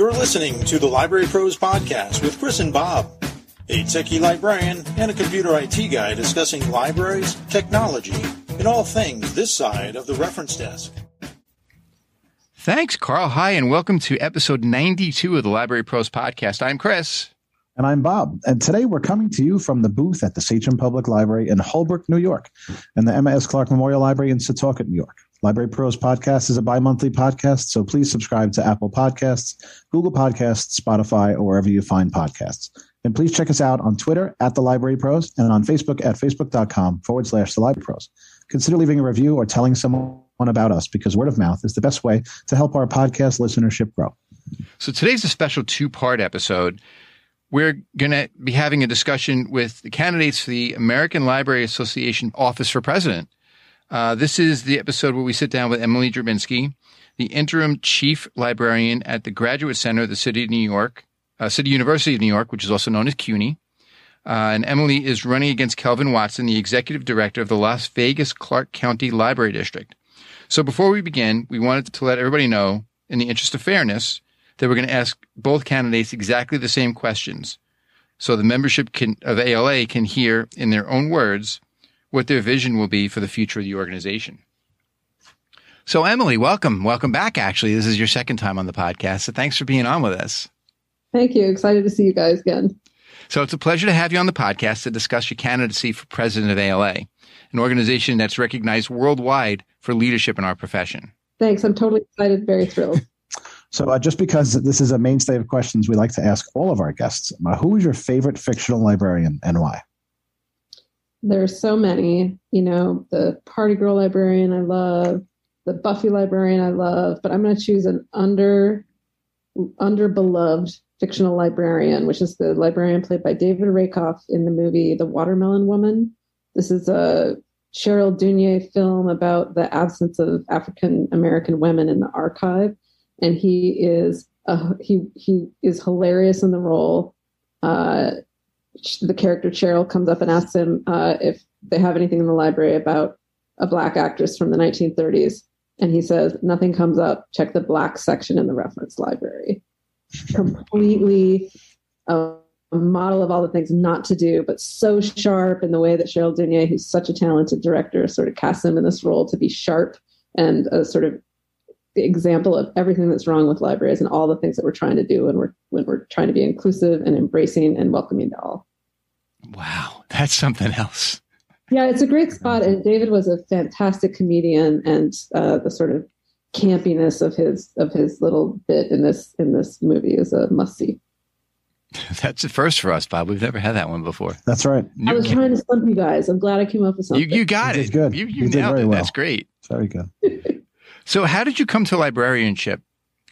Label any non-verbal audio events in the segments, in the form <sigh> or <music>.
You're listening to the Library Pros Podcast with Chris and Bob, a techie librarian and a computer IT guy discussing libraries, technology, and all things this side of the reference desk. Thanks, Carl. Hi, and welcome to episode 92 of the Library Pros Podcast. I'm Chris. And I'm Bob. And today we're coming to you from the booth at the Sachem Public Library in Holbrook, New York, and the Emma S. Clark Memorial Library in Setauket, New York. Library Pros Podcast is a bi monthly podcast, so please subscribe to Apple Podcasts, Google Podcasts, Spotify, or wherever you find podcasts. And please check us out on Twitter at The Library Pros and on Facebook at facebook.com forward slash The Library Pros. Consider leaving a review or telling someone about us because word of mouth is the best way to help our podcast listenership grow. So today's a special two part episode. We're going to be having a discussion with the candidates for the American Library Association Office for President. Uh, this is the episode where we sit down with Emily Drabinski, the interim chief librarian at the Graduate Center of the City of New York, uh, City University of New York, which is also known as CUNY. Uh, and Emily is running against Kelvin Watson, the executive director of the Las Vegas Clark County Library District. So before we begin, we wanted to let everybody know, in the interest of fairness, that we're going to ask both candidates exactly the same questions. So the membership can, of ALA can hear in their own words what their vision will be for the future of the organization. So, Emily, welcome. Welcome back, actually. This is your second time on the podcast. So, thanks for being on with us. Thank you. Excited to see you guys again. So, it's a pleasure to have you on the podcast to discuss your candidacy for president of ALA, an organization that's recognized worldwide for leadership in our profession. Thanks. I'm totally excited, very thrilled. <laughs> So, uh, just because this is a mainstay of questions we like to ask all of our guests, uh, who is your favorite fictional librarian and why? There's so many, you know, the party girl librarian I love, the Buffy librarian I love, but I'm going to choose an under under beloved fictional librarian, which is the librarian played by David Rakoff in the movie The Watermelon Woman. This is a Cheryl Dunye film about the absence of African American women in the archive, and he is a, he he is hilarious in the role. Uh, the character Cheryl comes up and asks him uh, if they have anything in the library about a black actress from the 1930s. And he says, nothing comes up. Check the black section in the reference library. Completely a, model of all the things not to do, but so sharp in the way that Cheryl Dunye, who's such a talented director, sort of casts him in this role to be sharp and a sort of example of everything that's wrong with libraries and all the things that we're trying to do when we're when we're trying to be inclusive and embracing and welcoming to all. Wow, that's something else. Yeah, it's a great spot, and David was a fantastic comedian, and uh, the sort of campiness of his of his little bit in this in this movie is a must see. <laughs> That's the first for us, Bob. We've never had that one before. That's right. I was trying to stump you guys. I'm glad I came up with something. You, you got You it. good. You, you, You did nailed very it. well. That's great. Very good. <laughs> So, how did you come to librarianship?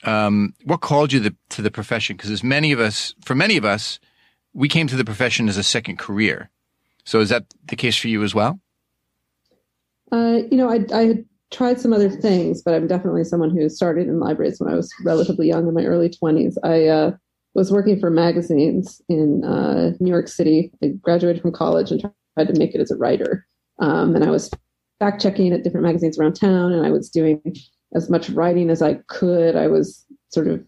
Um, what called you the, to the profession? Because as many of us, for many of us, we came to the profession as a second career. So, is that the case for you as well? Uh, you know, I, I had tried some other things, but I'm definitely someone who started in libraries when I was relatively young in my early 20s. I uh, was working for magazines in uh, New York City. I graduated from college and tried to make it as a writer. Um, and I was fact checking at different magazines around town, and I was doing as much writing as I could. I was sort of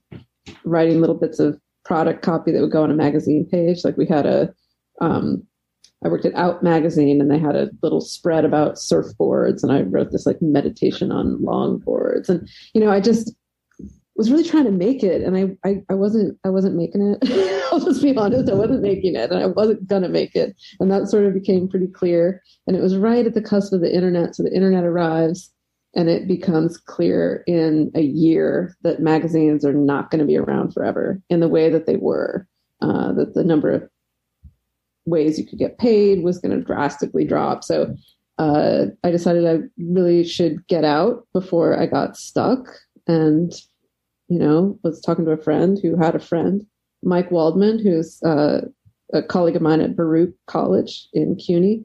writing little bits of product copy that would go on a magazine page. Like we had a, um, I worked at Out magazine, and they had a little spread about surfboards, and I wrote this like meditation on longboards, and you know, I just was really trying to make it, and I I, I wasn't I wasn't making it. <laughs> <laughs> Just be honest, I wasn't making it, and I wasn't gonna make it, and that sort of became pretty clear. And it was right at the cusp of the internet, so the internet arrives, and it becomes clear in a year that magazines are not going to be around forever in the way that they were. Uh, that the number of ways you could get paid was going to drastically drop. So uh, I decided I really should get out before I got stuck. And, you know, was talking to a friend who had a friend, Mike Waldman, who's uh, a colleague of mine at Baruch College in CUNY,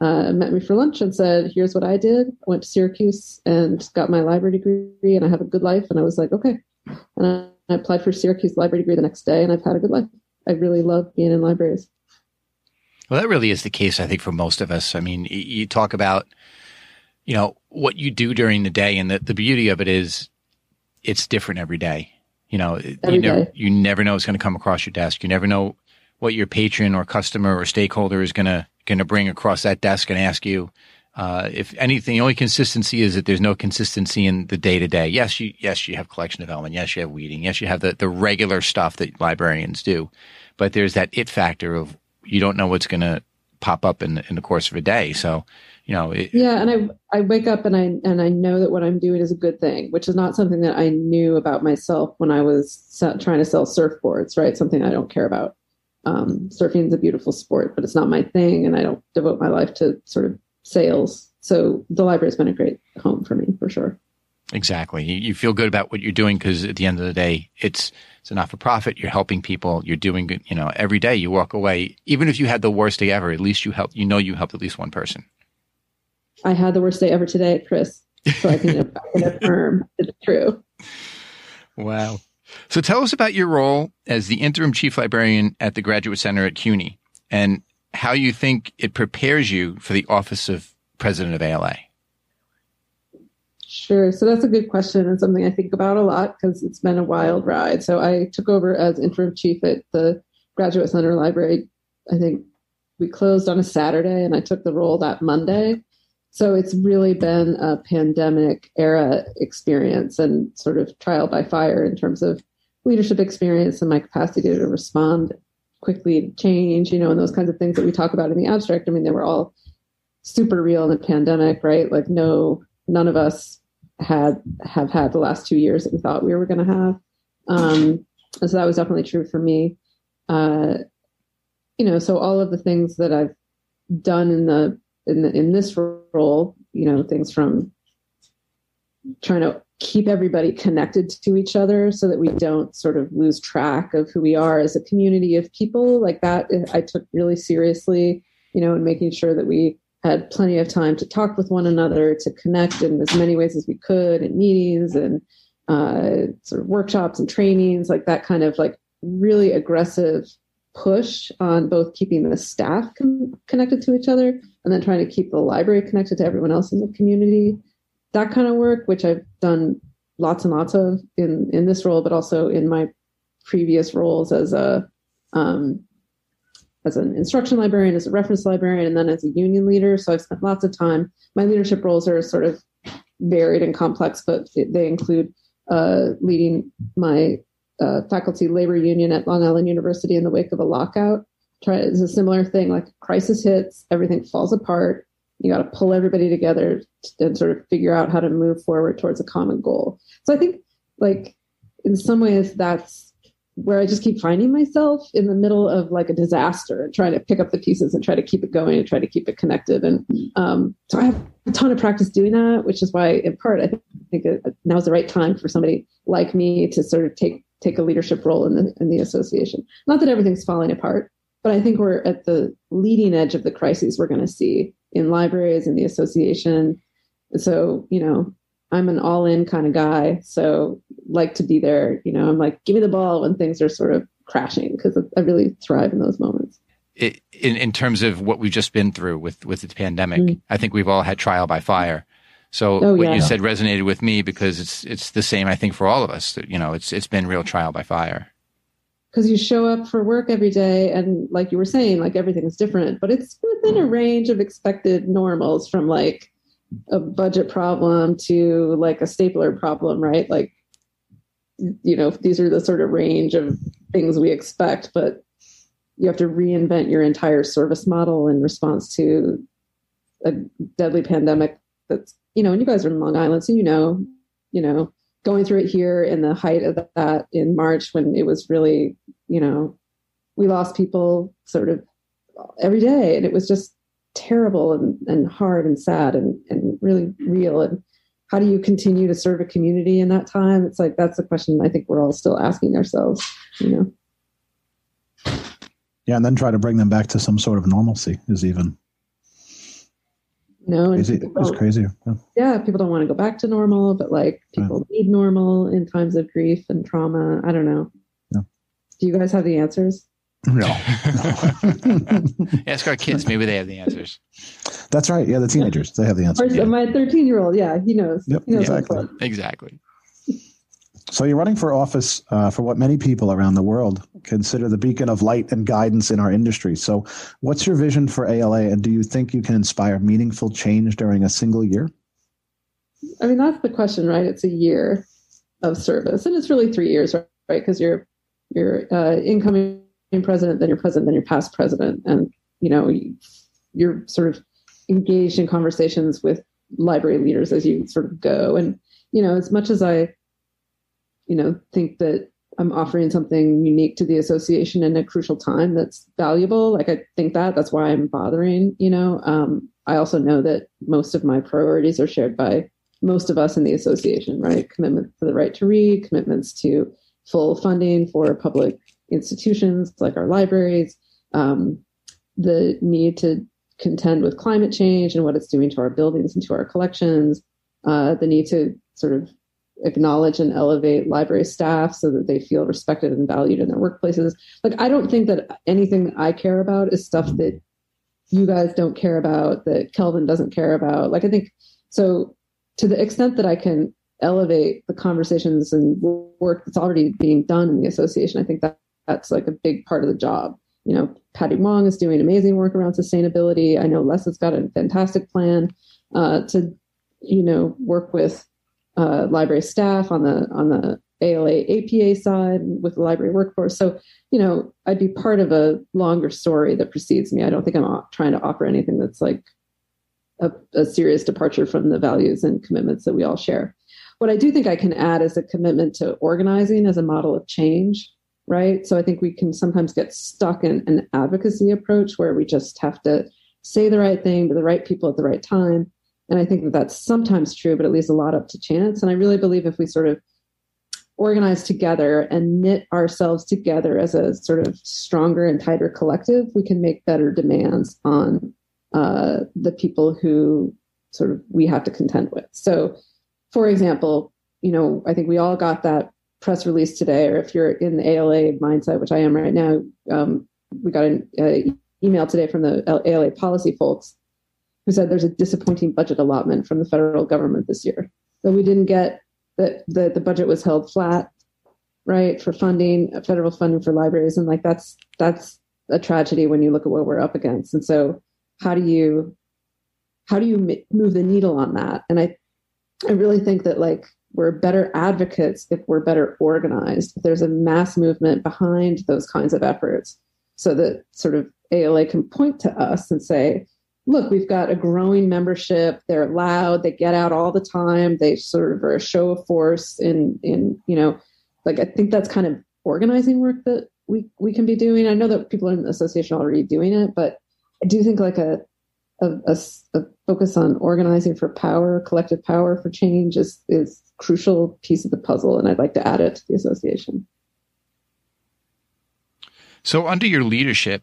uh, met me for lunch and said, Here's what I did. I went to Syracuse and got my library degree, and I have a good life. And I was like, Okay. And I, applied for Syracuse library degree the next day, and I've had a good life. I really love being in libraries. Well, that really is the case, I think, for most of us. I mean, you talk about, you know, what you do during the day, and the, the beauty of it is it's different every day. You know, you never, you never know what's going to come across your desk. You never know what your patron or customer or stakeholder is going to going to bring across that desk and ask you. Uh, if anything, the only consistency is that there's no consistency in the day to day. Yes, you yes you have collection development. Yes, you have weeding. Yes, you have the the regular stuff that librarians do, but there's that it factor of you don't know what's going to pop up in in the course of a day. So, you know, it, yeah. And I I wake up and I and I know that what I'm doing is a good thing, which is not something that I knew about myself when I was trying to sell surfboards. Right, something I don't care about. Um, surfing is a beautiful sport, but it's not my thing, and I don't devote my life to sort of sales. So the library has been a great home for me for sure. Exactly. You, you feel good about what you're doing because at the end of the day, it's it's a not for profit. You're helping people. You're doing good. You know, every day you walk away, even if you had the worst day ever, at least you help. You know, you helped at least one person. I had the worst day ever today, Chris. So I can, I can <laughs> affirm it's true. Wow. So tell us about your role as the interim chief librarian at the Graduate Center at CUNY and how you think it prepares you for the office of president of ALA. Sure. So that's a good question and something I think about a lot because it's been a wild ride. So I took over as interim chief at the Graduate Center Library. I think we closed on a Saturday and I took the role that Monday. So it's really been a pandemic era experience and sort of trial by fire in terms of leadership experience and my capacity to respond quickly to change, you know, and those kinds of things that we talk about in the abstract. I mean, they were all super real in the pandemic, right? Like no, none of us had have had the last two years that we thought we were going to have. Um, and so that was definitely true for me. Uh, you know, so all of the things that I've done in the in the, in this role, you know, things from trying to keep everybody connected to each other so that we don't sort of lose track of who we are as a community of people like that i took really seriously you know and making sure that we had plenty of time to talk with one another to connect in as many ways as we could in meetings and uh, sort of workshops and trainings like that kind of like really aggressive push on both keeping the staff com- connected to each other and then trying to keep the library connected to everyone else in the community. That kind of work, which I've done lots and lots of in in this role, but also in my previous roles as a um, as an instruction librarian, as a reference librarian, and then as a union leader. So I've spent lots of time. My leadership roles are sort of varied and complex, but they include uh, leading my uh, faculty labor union at Long Island University in the wake of a lockout. It's a similar thing. Like crisis hits, everything falls apart you got to pull everybody together and sort of figure out how to move forward towards a common goal. So I think like in some ways that's where I just keep finding myself in the middle of like a disaster and trying to pick up the pieces and try to keep it going and try to keep it connected. And um, so I have a ton of practice doing that, which is why, in part, I think, now is the right time for somebody like me to sort of take take a leadership role in the in the association. Not that everything's falling apart, but I think we're at the leading edge of the crises we're going to see in libraries and the association. So, you know, I'm an all in kind of guy. So like to be there, you know, I'm like, give me the ball when things are sort of crashing because I really thrive in those moments. It, in, in terms of what we've just been through with, with the pandemic, mm-hmm. I think we've all had trial by fire. So oh, what yeah. you said resonated with me because it's it's the same I think for all of us. You know, it's it's been real trial by fire because you show up for work every day and like you were saying like everything's different but it's within a range of expected normals from like a budget problem to like a stapler problem right like you know these are the sort of range of things we expect but you have to reinvent your entire service model in response to a deadly pandemic that's you know and you guys are in long island so you know you know going through it here in the height of that in March when it was really, you know, we lost people sort of every day. And it was just terrible and, and hard and sad and, and really real. And how do you continue to serve a community in that time? It's like that's the question I think we're all still asking ourselves, you know. Yeah, and then try to bring them back to some sort of normalcy is even no, it's crazy. Yeah. yeah. people don't want to go back to normal, but like people right. need normal in times of grief and trauma. I don't know. Yeah. Do you guys have the answers? No. <laughs> Ask our kids. Maybe they have the answers. That's right. Yeah, the teenagers. They have the answers. Yeah. My 13 year old. Yeah, he knows. Yep, he knows exactly. Exactly. So you're running for office uh, for what many people around the world consider the beacon of light and guidance in our industry. So, what's your vision for ALA, and do you think you can inspire meaningful change during a single year? I mean, that's the question, right? It's a year of service, and it's really three years, right? Because you're you're uh, incoming president, then you're president, then you're past president, and you know you're sort of engaged in conversations with library leaders as you sort of go. And you know, as much as I, you know, think that I'm offering something unique to the association in a crucial time that's valuable. Like I think that that's why I'm bothering, you know. Um, I also know that most of my priorities are shared by most of us in the association, right? Commitment for the right to read, commitments to full funding for public institutions like our libraries, um, the need to contend with climate change and what it's doing to our buildings and to our collections, uh, the need to sort of acknowledge and elevate library staff so that they feel respected and valued in their workplaces. Like, I don't think that anything I care about is stuff that you guys don't care about, that Kelvin doesn't care about. Like, I think so to the extent that I can elevate the conversations and work that's already being done in the association, I think that that's like a big part of the job. You know, Patty Wong is doing amazing work around sustainability. I know Lessa has got a fantastic plan uh, to, you know, work with uh, library staff on the on the ALA APA side with the library workforce. So, you know, I'd be part of a longer story that precedes me. I don't think I'm trying to offer anything that's like a, a serious departure from the values and commitments that we all share. What I do think I can add is a commitment to organizing as a model of change, right? So I think we can sometimes get stuck in an advocacy approach where we just have to say the right thing to the right people at the right time. And I think that that's sometimes true, but it leaves a lot up to chance. And I really believe if we sort of organize together and knit ourselves together as a sort of stronger and tighter collective, we can make better demands on uh, the people who sort of we have to contend with. So, for example, you know, I think we all got that press release today, or if you're in the ALA mindset, which I am right now, um, we got an uh, email today from the ALA policy folks who said there's a disappointing budget allotment from the federal government this year. That we didn't get that the, the budget was held flat, right, for funding, federal funding for libraries, and like that's that's a tragedy when you look at what we're up against. And so how do you how do you move the needle on that and i i really think that like we're better advocates if we're better organized. If there's a mass movement behind those kinds of efforts so that sort of ala can point to us and say look we've got a growing membership. They're loud. They get out all the time. They sort of are a show of force in in you know like i think that's kind of organizing work that we we can be doing. I know that people in the association are already doing it but I do think like a, a, a, a focus on organizing for power, collective power for change is is crucial piece of the puzzle, and I'd like to add it to the association. So, under your leadership,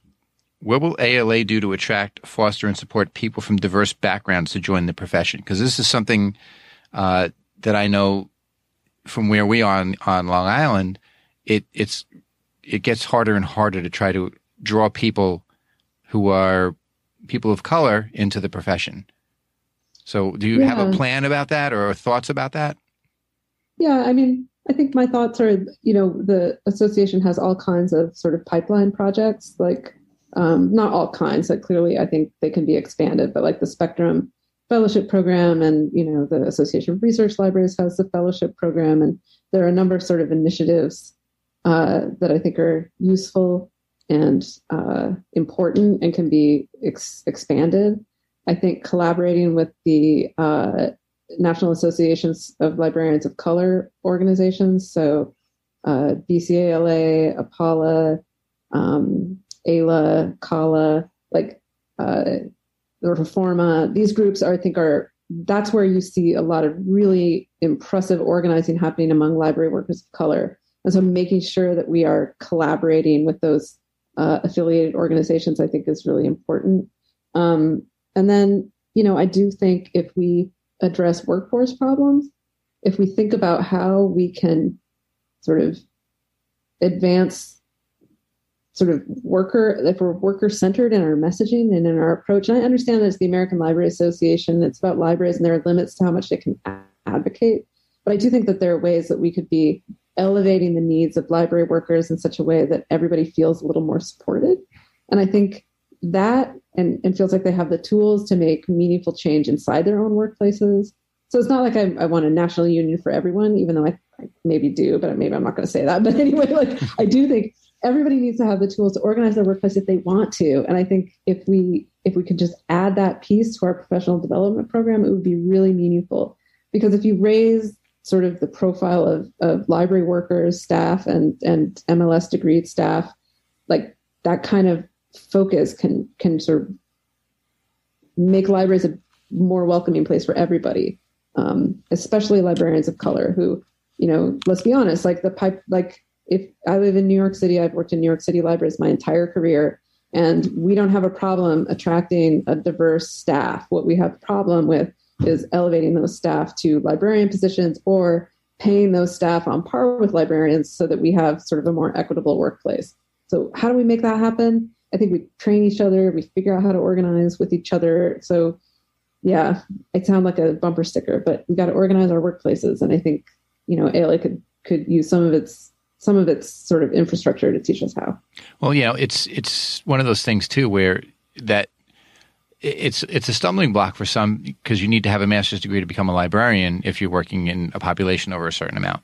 what will ALA do to attract, foster, and support people from diverse backgrounds to join the profession? Because this is something uh, that I know from where we are on, on Long Island. It it's it gets harder and harder to try to draw people who are people of color into the profession. So, do you yeah. have a plan about that or thoughts about that? Yeah, I mean, I think my thoughts are, you know, the association has all kinds of sort of pipeline projects, like um, not all kinds. Like clearly, I think they can be expanded, but like the Spectrum Fellowship Program, and you know, the Association of Research Libraries has the fellowship program, and there are a number of sort of initiatives uh, that I think are useful and uh, important and can be ex- expanded. I think collaborating with the uh, National Associations of Librarians of Color organizations, so uh, BCALA, APALA, um, AILA, CALA, like uh, the Reforma, these groups are, I think are that's where you see a lot of really impressive organizing happening among library workers of color. And so making sure that we are collaborating with those uh, affiliated organizations, I think is really important. Um, and then, you know, I do think if we address workforce problems, if we think about how we can sort of advance sort of worker if we're worker centered in our messaging and in our approach and i understand that it's the american library association it's about libraries and there are limits to how much they can advocate but But I do think that there are ways that we could be elevating the needs of library workers in such a way that everybody feels a little more supported. And I think that and, and feels like they have the tools to make meaningful change inside their own workplaces. So it's not like I, I want a national union for everyone, even though I, I maybe do, but maybe I'm not going to say that. But <laughs> anyway, like I do think everybody needs to have the tools to organize their workplace if they want to. And I think if we if we could just add that piece to our professional development program, it would be really meaningful. Because if you raise sort of the profile of, of library workers, staff, and and MLS degreed staff, like that kind of focus can can sort of make libraries a more welcoming place for everybody, um, especially librarians of color who, you know, let's be honest, like the pipe, like if I live in New York City, I've worked in New York City libraries my entire career, and we don't have a problem attracting a diverse staff. What we have a problem with is elevating those staff to librarian positions or paying those staff on par with librarians so that we have sort of a more equitable workplace. So, how do we make that happen? I think we train each other, we figure out how to organize with each other. So, yeah, I sound like a bumper sticker, but we got to organize our workplaces, and I think you know ALA could could use some of its some of its sort of infrastructure to teach us how. Well, you know, it's it's one of those things too where that it's it's a stumbling block for some because you need to have a master's degree to become a librarian if you're working in a population over a certain amount.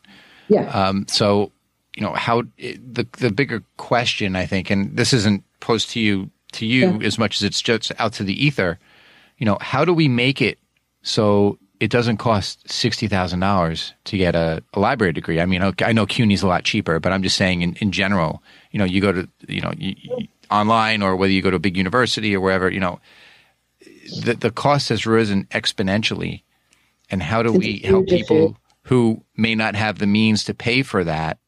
Yeah. Um, so, you know, how the the bigger question I think, and this isn't posed to you to you yeah. as much as it's just out to the ether. You know, how do we make it so it doesn't cost sixty thousand dollars to get a, a, library degree? I mean, I know CUNY's a lot cheaper, but I'm just saying in, in general. You know, you go to you know you, online or whether you go to a big university or wherever. You know, the, the cost has risen exponentially. And how do we help people who may not have the means to pay for that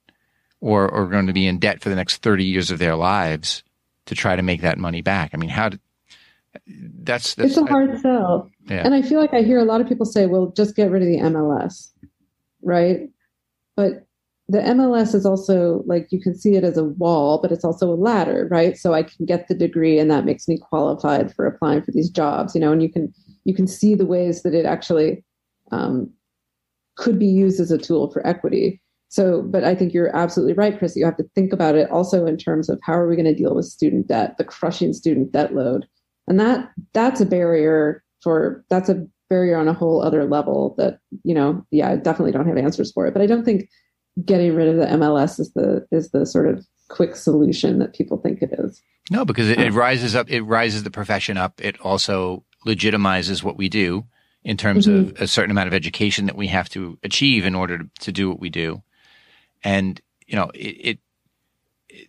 or are going to be in debt for the next 30 years of their lives to try to make that money back? I mean, how do, that's, that's it's a hard I, sell. Yeah. And I feel like I hear a lot of people say, well, just get rid of the MLS. Right. But the MLS is also like you can see it as a wall, but it's also a ladder, right? So I can get the degree and that makes me qualified for applying for these jobs, you know, and you can you can see the ways that it actually um, could be used as a tool for equity. So, but I think you're absolutely right, Chris. You have to think about it also in terms of how are we going to deal with student debt, the crushing student debt load, and that that's a barrier for that's a barrier on a whole other level that you know, yeah, I definitely don't have answers for it. But I don't think getting rid of the MLS is the is the sort of quick solution that people think it is. No, because it, it rises up. It rises the profession up. It also legitimizes what we do in terms mm-hmm. of a certain amount of education that we have to achieve in order to, to do what we do. And you know, it, it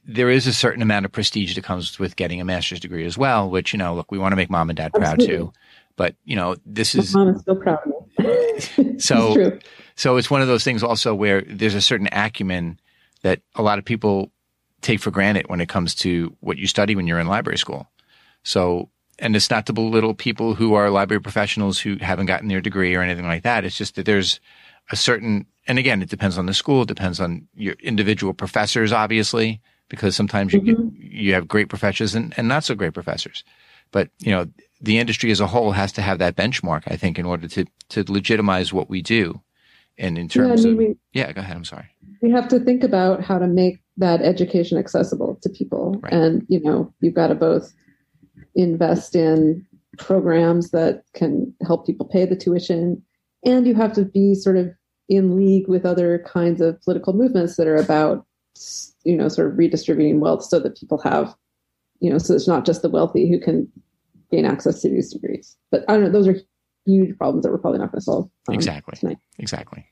there is a certain amount of prestige that comes with getting a master's degree as well, which, you know, look, we want to make mom and dad Absolutely. proud too. But, you know, this is. mom is still proud of me. <laughs> so, so it's one of those things also where there's a certain acumen that a lot of people take for granted when it comes to what you study when you're in library school. So, and it's not to belittle people who are library professionals who haven't gotten their degree or anything like that. It's just that there's a certain, and again, it depends on the school, it depends on your individual professors, obviously, because sometimes you mm-hmm. get, you have great professors and, and not so great professors. But, you know, the industry as a whole has to have that benchmark, I think, in order to, to legitimize what we do. And in terms yeah, I mean, of, we, yeah, go ahead. I'm sorry. We have to think about how to make that education accessible to people. Right. And, you know, you've got to both invest in programs that can help people pay the tuition, and you have to be sort of in league with other kinds of political movements that are about, you know, sort of redistributing wealth so that people have, you know, so it's not just the wealthy who can gain access to these degrees. But I don't know, those are huge problems that we're probably not going to solve. Um, exactly. Tonight. Exactly.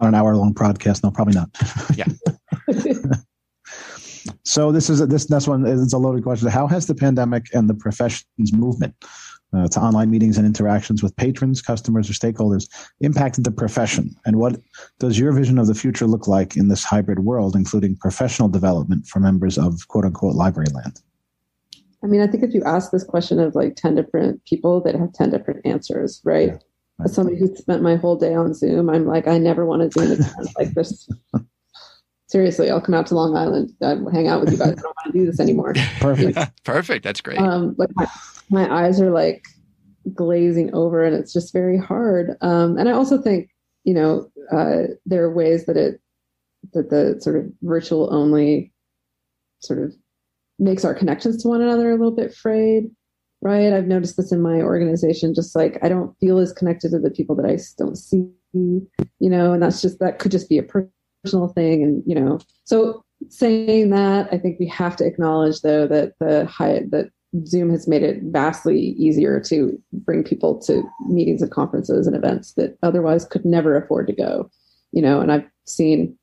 On an hour long podcast, no, probably not. <laughs> yeah. <laughs> so this is a, this next one is a loaded question. How has the pandemic and the professions movement uh, to online meetings and interactions with patrons, customers, or stakeholders impacted the profession? And what does your vision of the future look like in this hybrid world, including professional development for members of quote unquote library land? I mean, I think if you ask this question of like 10 different people, they'd have 10 different answers, right? Yeah. As somebody who spent my whole day on Zoom, I'm like, I never want to do Zoom again. like this. <laughs> Seriously, I'll come out to Long Island, I'll hang out with you guys. I don't want to do this anymore. Perfect. <laughs> Perfect. That's great. Um, like my, my eyes are like glazing over and it's just very hard. Um, and I also think, you know, uh, there are ways that it that the sort of virtual only sort of makes our connections to one another a little bit frayed right i've noticed this in my organization just like i don't feel as connected to the people that i don't see you know and that's just that could just be a personal thing and you know so saying that i think we have to acknowledge though that the high that zoom has made it vastly easier to bring people to meetings and conferences and events that otherwise could never afford to go you know and i've seen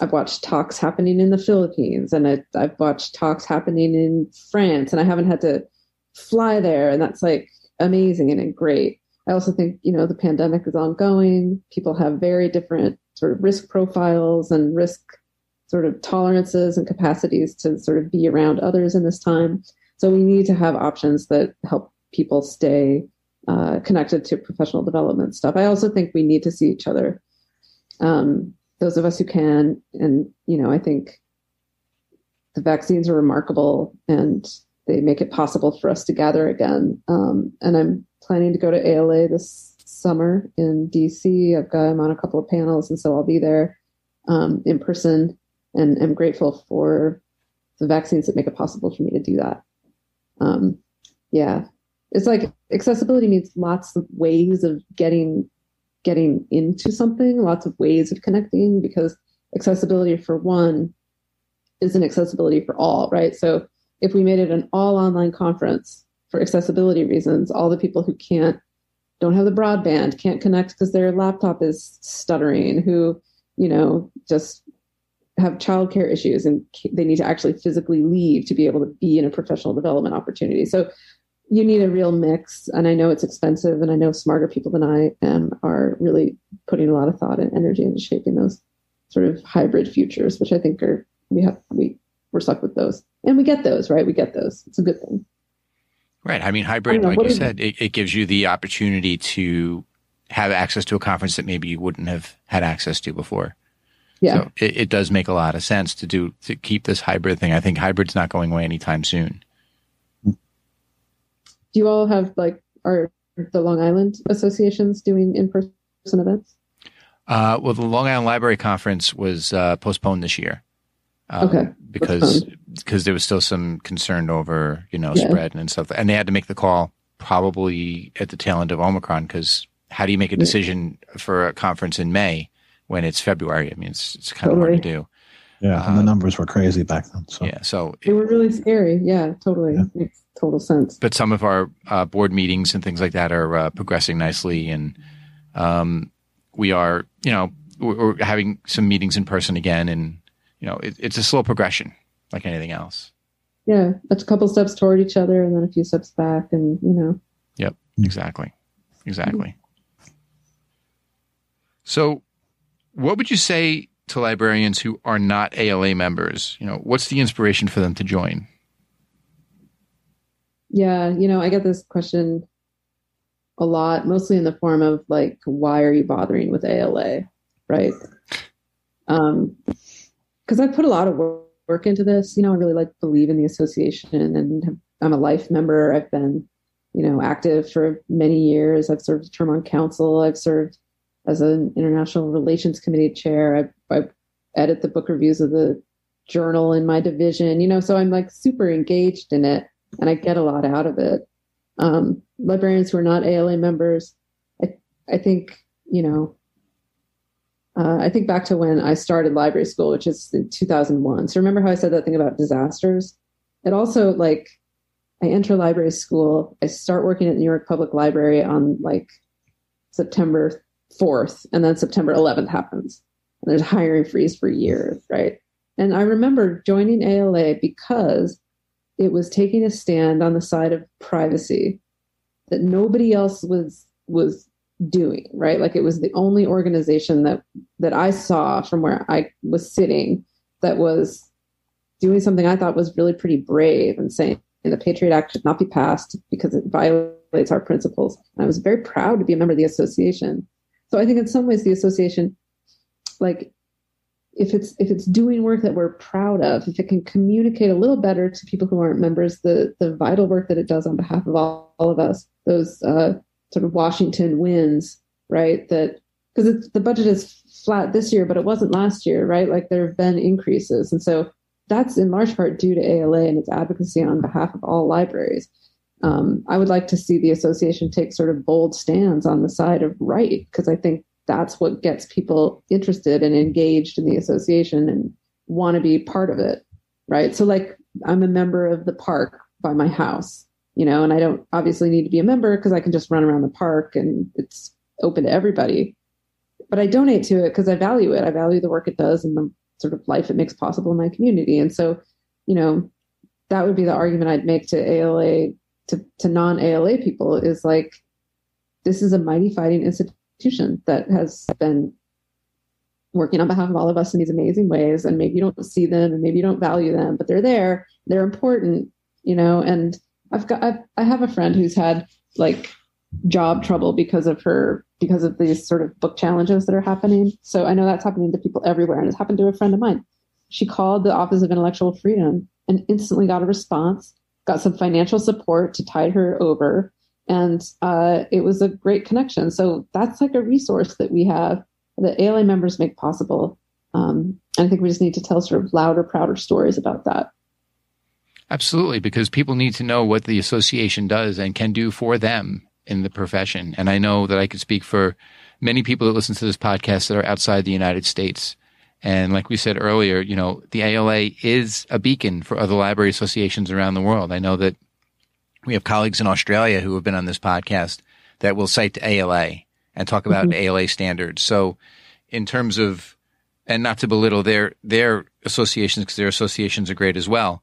I've watched talks happening in the Philippines and I, I've watched talks happening in France and I haven't had to fly there. And that's like amazing and great. I also think, you know, the pandemic is ongoing. People have very different sort of risk profiles and risk sort of tolerances and capacities to sort of be around others in this time. So we need to have options that help people stay uh, connected to professional development stuff. I also think we need to see each other. Um, those of us who can. And, you know, I think the vaccines are remarkable and they make it possible for us to gather again. Um, and I'm planning to go to ALA this summer in DC. I've got, I'm on a couple of panels, and so I'll be there um, in person and I'm grateful for the vaccines that make it possible for me to do that. Um, yeah, it's like accessibility means lots of ways of getting getting into something, lots of ways of connecting, because accessibility for one isn't accessibility for all, right? So if we made it an all online conference for accessibility reasons, all the people who can't, don't have the broadband, can't connect because their laptop is stuttering, who, you know, just have childcare issues and they need to actually physically leave to be able to be in a professional development opportunity. So you need a real mix and i know it's expensive and i know smarter people than i am are really putting a lot of thought and energy into shaping those sort of hybrid futures which i think are we have we we're stuck with those. And we get those right? We get those. It's a good thing. Right. I mean hybrid I like you said it, it gives you the opportunity to have access to a conference that maybe you wouldn't have had access to before yeah so it, it does make a lot of sense to do to keep this hybrid thing i think hybrid's not going away anytime soon do you all have like are the Long Island associations doing in person events? Uh, well, the Long Island Library Conference was uh, postponed this year. Um, okay. Because because there was still some concern over you know yeah. spread and stuff, and they had to make the call probably at the tail end of Omicron. Because how do you make a decision yeah. for a conference in May when it's February? I mean, it's it's kind totally. of hard to do. Yeah, and the uh, numbers were crazy back then. So. Yeah, so they were really scary. Yeah, totally. Yeah. Makes total sense. But some of our uh, board meetings and things like that are uh, progressing nicely, and um, we are, you know, we're, we're, having some meetings in person again, and you know, it, it's a slow progression, like anything else. Yeah, That's a couple steps toward each other, and then a few steps back, and you know. Yep, exactly, exactly. So, what would you say to librarians who are not ALA members? You know, what's the inspiration for them to join? Yeah, you know, I get this question a lot, mostly in the form of like, why are you bothering with ALA? Right. Um, because I put a lot of work into this. You know, I really like believe in the association and have, I'm a life member. I've been, you know, active for many years. I've served a term on council. I've served as an international relations committee chair. I, I edit the book reviews of the journal in my division, you know, so I'm like super engaged in it and I get a lot out of it. Um, librarians who are not ALA members, I, I think, you know, uh, I think back to when I started library school, which is in 2001. So remember how I said that thing about disasters? It also like I enter library school, I start working at New York Public Library on like September 4th, and then September 11th happens. And there's a hiring freeze for years, right? And I remember joining ALA because it was taking a stand on the side of privacy that nobody else was was doing, right? Like it was the only organization that that I saw from where I was sitting that was doing something I thought was really pretty brave and saying the Patriot Act should not be passed because it violates our principles. And I was very proud to be a member of the association. So I think in some ways the association, like if it's if it's doing work that we're proud of, if it can communicate a little better to people who aren't members, the the vital work that it does on behalf of all, all of us, those uh, sort of Washington wins, right? That because the budget is flat this year, but it wasn't last year, right? Like there have been increases. And so that's in large part due to ALA and its advocacy on behalf of all libraries. Um, I would like to see the association take sort of bold stands on the side of right, because I think that's what gets people interested and engaged in the association and want to be part of it, right? So, like, I'm a member of the park by my house, you know, and I don't obviously need to be a member because I can just run around the park and it's open to everybody but I donate to it because I value it. I value the work it does and the sort of life it makes possible in my community. And so, you know, that would be the argument I'd make to ALA to, to non ALA people is like, this is a mighty fighting institution that has been working on behalf of all of us in these amazing ways. And maybe you don't see them and maybe you don't value them, but they're there. They're important, you know. And I've got I've, I have a friend who's had like job trouble because of her because of these sort of book challenges that are happening. So I know that's happening to people everywhere, and it's happened to a friend of mine. She called the Office of Intellectual Freedom and instantly got a response, got some financial support to tide her over, and uh, it was a great connection. So that's like a resource that we have that ALA members make possible. Um, and I think we just need to tell sort of louder, prouder stories about that. Absolutely, because people need to know what the association does and can do for them in the profession. And I know that I could speak for many people that listen to this podcast that are outside the United States. And like we said earlier, you know, the ALA is a beacon for other library associations around the world. I know that we have colleagues in Australia who have been on this podcast that will cite the ALA and talk about mm-hmm. ALA standards. So in terms of, and not to belittle their, their associations because their associations are great as well.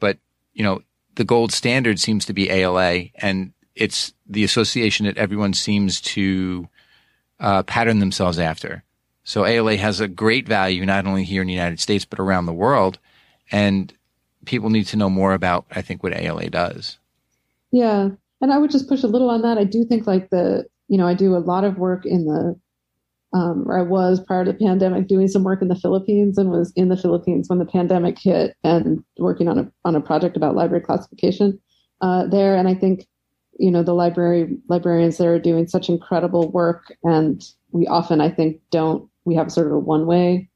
But, you know, the gold standard seems to be ALA and it's the association that everyone seems to uh, pattern themselves after. So ALA has a great value not only here in the United States but around the world, and people need to know more about I think what ALA does. Yeah, and I would just push a little on that. I do think like the you know I do a lot of work in the um, or I was prior to the pandemic doing some work in the Philippines and was in the Philippines when the pandemic hit and working on a on a project about library classification uh, there. And I think you know the library librarians that are doing such incredible work and we often i think don't we have sort of a one way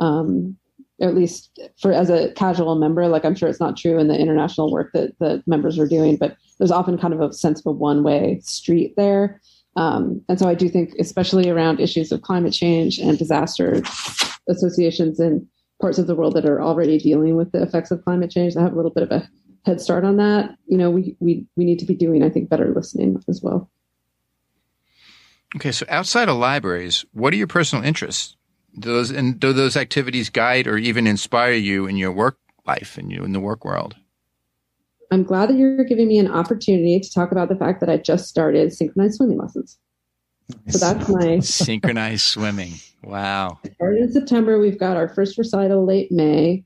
um, at least for as a casual member like i'm sure it's not true in the international work that the members are doing but there's often kind of a sense of a one way street there um, and so i do think especially around issues of climate change and disaster associations in parts of the world that are already dealing with the effects of climate change that have a little bit of a head start on that, you know, we we we need to be doing, I think, better listening as well. Okay, so outside of libraries, what are your personal interests? Do those and do those activities guide or even inspire you in your work life and you in the work world? I'm glad that you're giving me an opportunity to talk about the fact that I just started synchronized swimming lessons. So that's my synchronized swimming. Wow. <laughs> Started in September. We've got our first recital late May.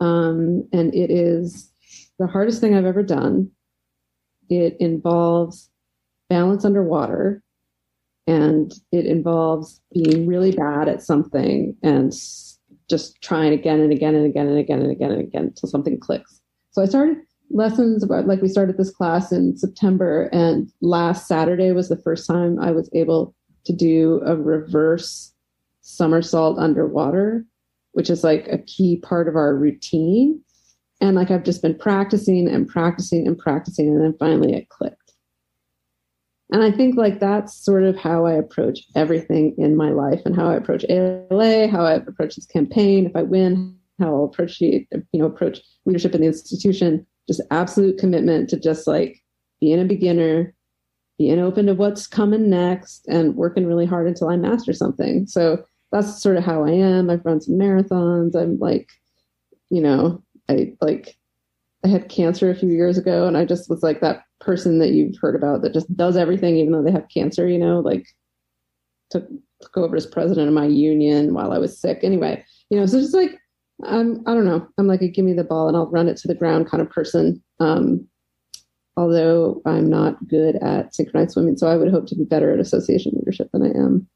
Um, and it is the hardest thing I've ever done. It involves balance underwater and it involves being really bad at something and just trying again and again and again and again and again and again until something clicks. So I started lessons about like we started this class in September and last Saturday was the first time I was able to do a reverse somersault underwater, which is like a key part of our routine. And like I've just been practicing and practicing and practicing, and then finally it clicked. And I think like that's sort of how I approach everything in my life and how I approach ALA, how I approach this campaign. If I win, how I'll approach you know, approach leadership in the institution. Just absolute commitment to just like being a beginner, being open to what's coming next, and working really hard until I master something. So that's sort of how I am. I've run some marathons. I'm like, you know, I like I had cancer a few years ago and I just was like that person that you've heard about that just does everything even though they have cancer, you know, like took took over as president of my union while I was sick. Anyway, you know, so just like I'm I don't know. I'm like a give me the ball and I'll run it to the ground kind of person. Um although I'm not good at synchronized swimming. So I would hope to be better at association leadership than I am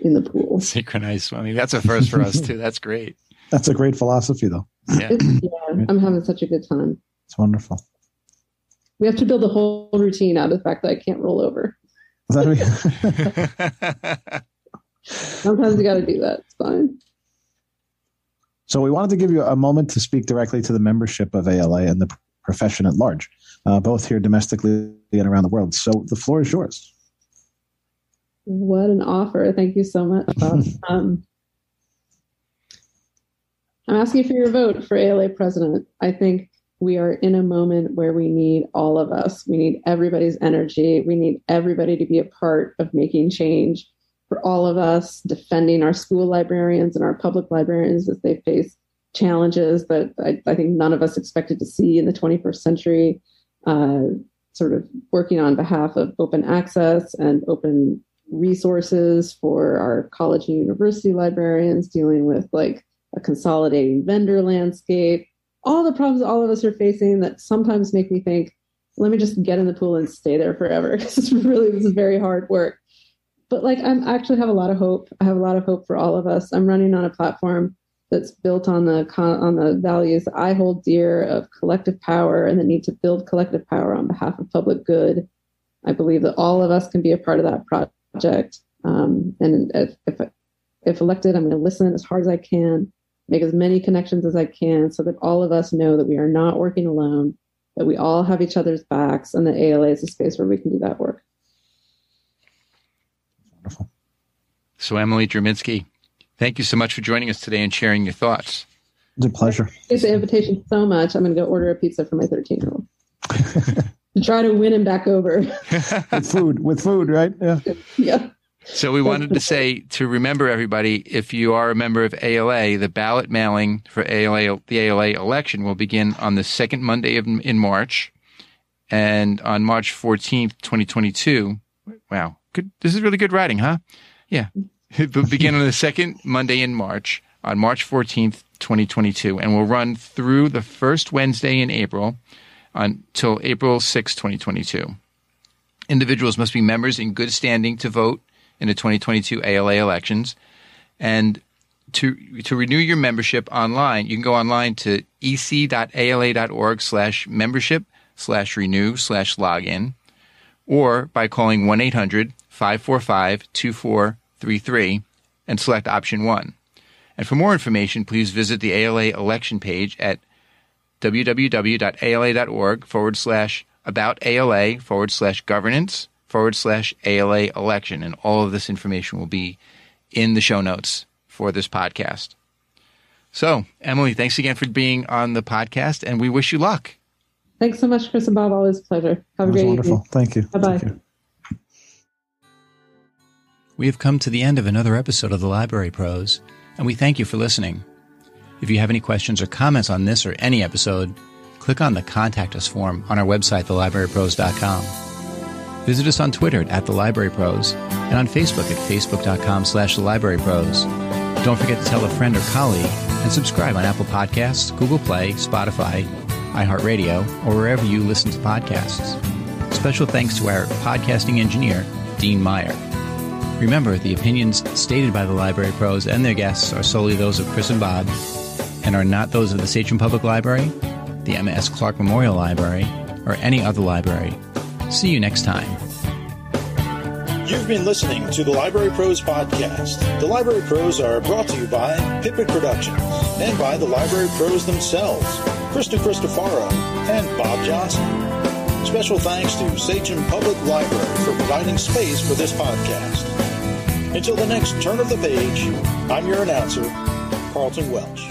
in the pool. <laughs> synchronized swimming. That's a first for us too. That's great. That's a great philosophy, though. Yeah. <laughs> yeah, I'm having such a good time. It's wonderful. We have to build a whole routine out of the fact that I can't roll over. <laughs> Sometimes you got to do that. It's fine. So we wanted to give you a moment to speak directly to the membership of ALA and the profession at large, uh, both here domestically and around the world. So the floor is yours. What an offer. Thank you so much, <laughs> um, I'm asking for your vote for ALA president. I think we are in a moment where we need all of us. We need everybody's energy. We need everybody to be a part of making change for all of us, defending our school librarians and our public librarians as they face challenges that I, I think none of us expected to see in the 21st century. Uh, sort of working on behalf of open access and open resources for our college and university librarians, dealing with like a consolidating vendor landscape, all the problems all of us are facing that sometimes make me think, let me just get in the pool and stay there forever <laughs> because it's really this is very hard work. But like I'm actually have a lot of hope. I have a lot of hope for all of us. I'm running on a platform that's built on the on the values I hold dear of collective power and the need to build collective power on behalf of public good. I believe that all of us can be a part of that project. Um, and if, if if elected, I'm going to listen as hard as I can make as many connections as I can so that all of us know that we are not working alone, that we all have each other's backs, and that ALA is a space where we can do that work. Wonderful. So, Emily Drabinski, thank you so much for joining us today and sharing your thoughts. It's a pleasure. Thanks the invitation so much. I'm going to go order a pizza for my 13 year old. to <laughs> try to win him back over. with food, with food, right? Yeah. <laughs> yeah. So we wanted to say to remember everybody, if you are a member of ALA, the ballot mailing for ALA, the ALA election will begin on the second Monday of, in March, and on March 14th, 2022. Wow, good. This is really good writing, huh? Yeah, <laughs> begin on the second Monday in March, on March 14th, 2022, and will run through the first Wednesday in April until April 6, 2022. Individuals must be members in good standing to vote in the 2022 ALA elections. And to to renew your membership online, you can go online to ec.ala.org slash membership slash renew slash login, or by calling 1 800 545 2433 and select option 1. And for more information, please visit the ALA election page at www.ala.org forward slash about ALA forward slash governance forward slash ALA election. And all of this information will be in the show notes for this podcast. So, Emily, thanks again for being on the podcast, and we wish you luck. Thanks so much, Chris and Bob. Always a pleasure. Have a great wonderful. Evening. Thank you. Bye bye. We have come to the end of another episode of the Library Pros, and we thank you for listening. If you have any questions or comments on this or any episode, click on the Contact Us form on our website, thelibrarypros.com. Visit us on Twitter at The Library Pros and on Facebook at facebook.com slash The Library Pros. Don't forget to tell a friend or colleague and subscribe on Apple Podcasts, Google Play, Spotify, iHeartRadio, or wherever you listen to podcasts. Special thanks to our podcasting engineer, Dean Meyer. Remember, the opinions stated by the Library Pros and their guests are solely those of Chris and Bob and are not those of the Sachem Public Library, the Emma S. Clark Memorial Library, or any other library. See you next time. You've been listening to the Library Pros Podcast. The Library Pros are brought to you by Pippin Productions and by the Library Pros themselves, Krista Cristofaro and Bob Johnson. Special thanks to Sachem Public Library for providing space for this podcast. Until the next turn of the page, I'm your announcer, Carlton Welch.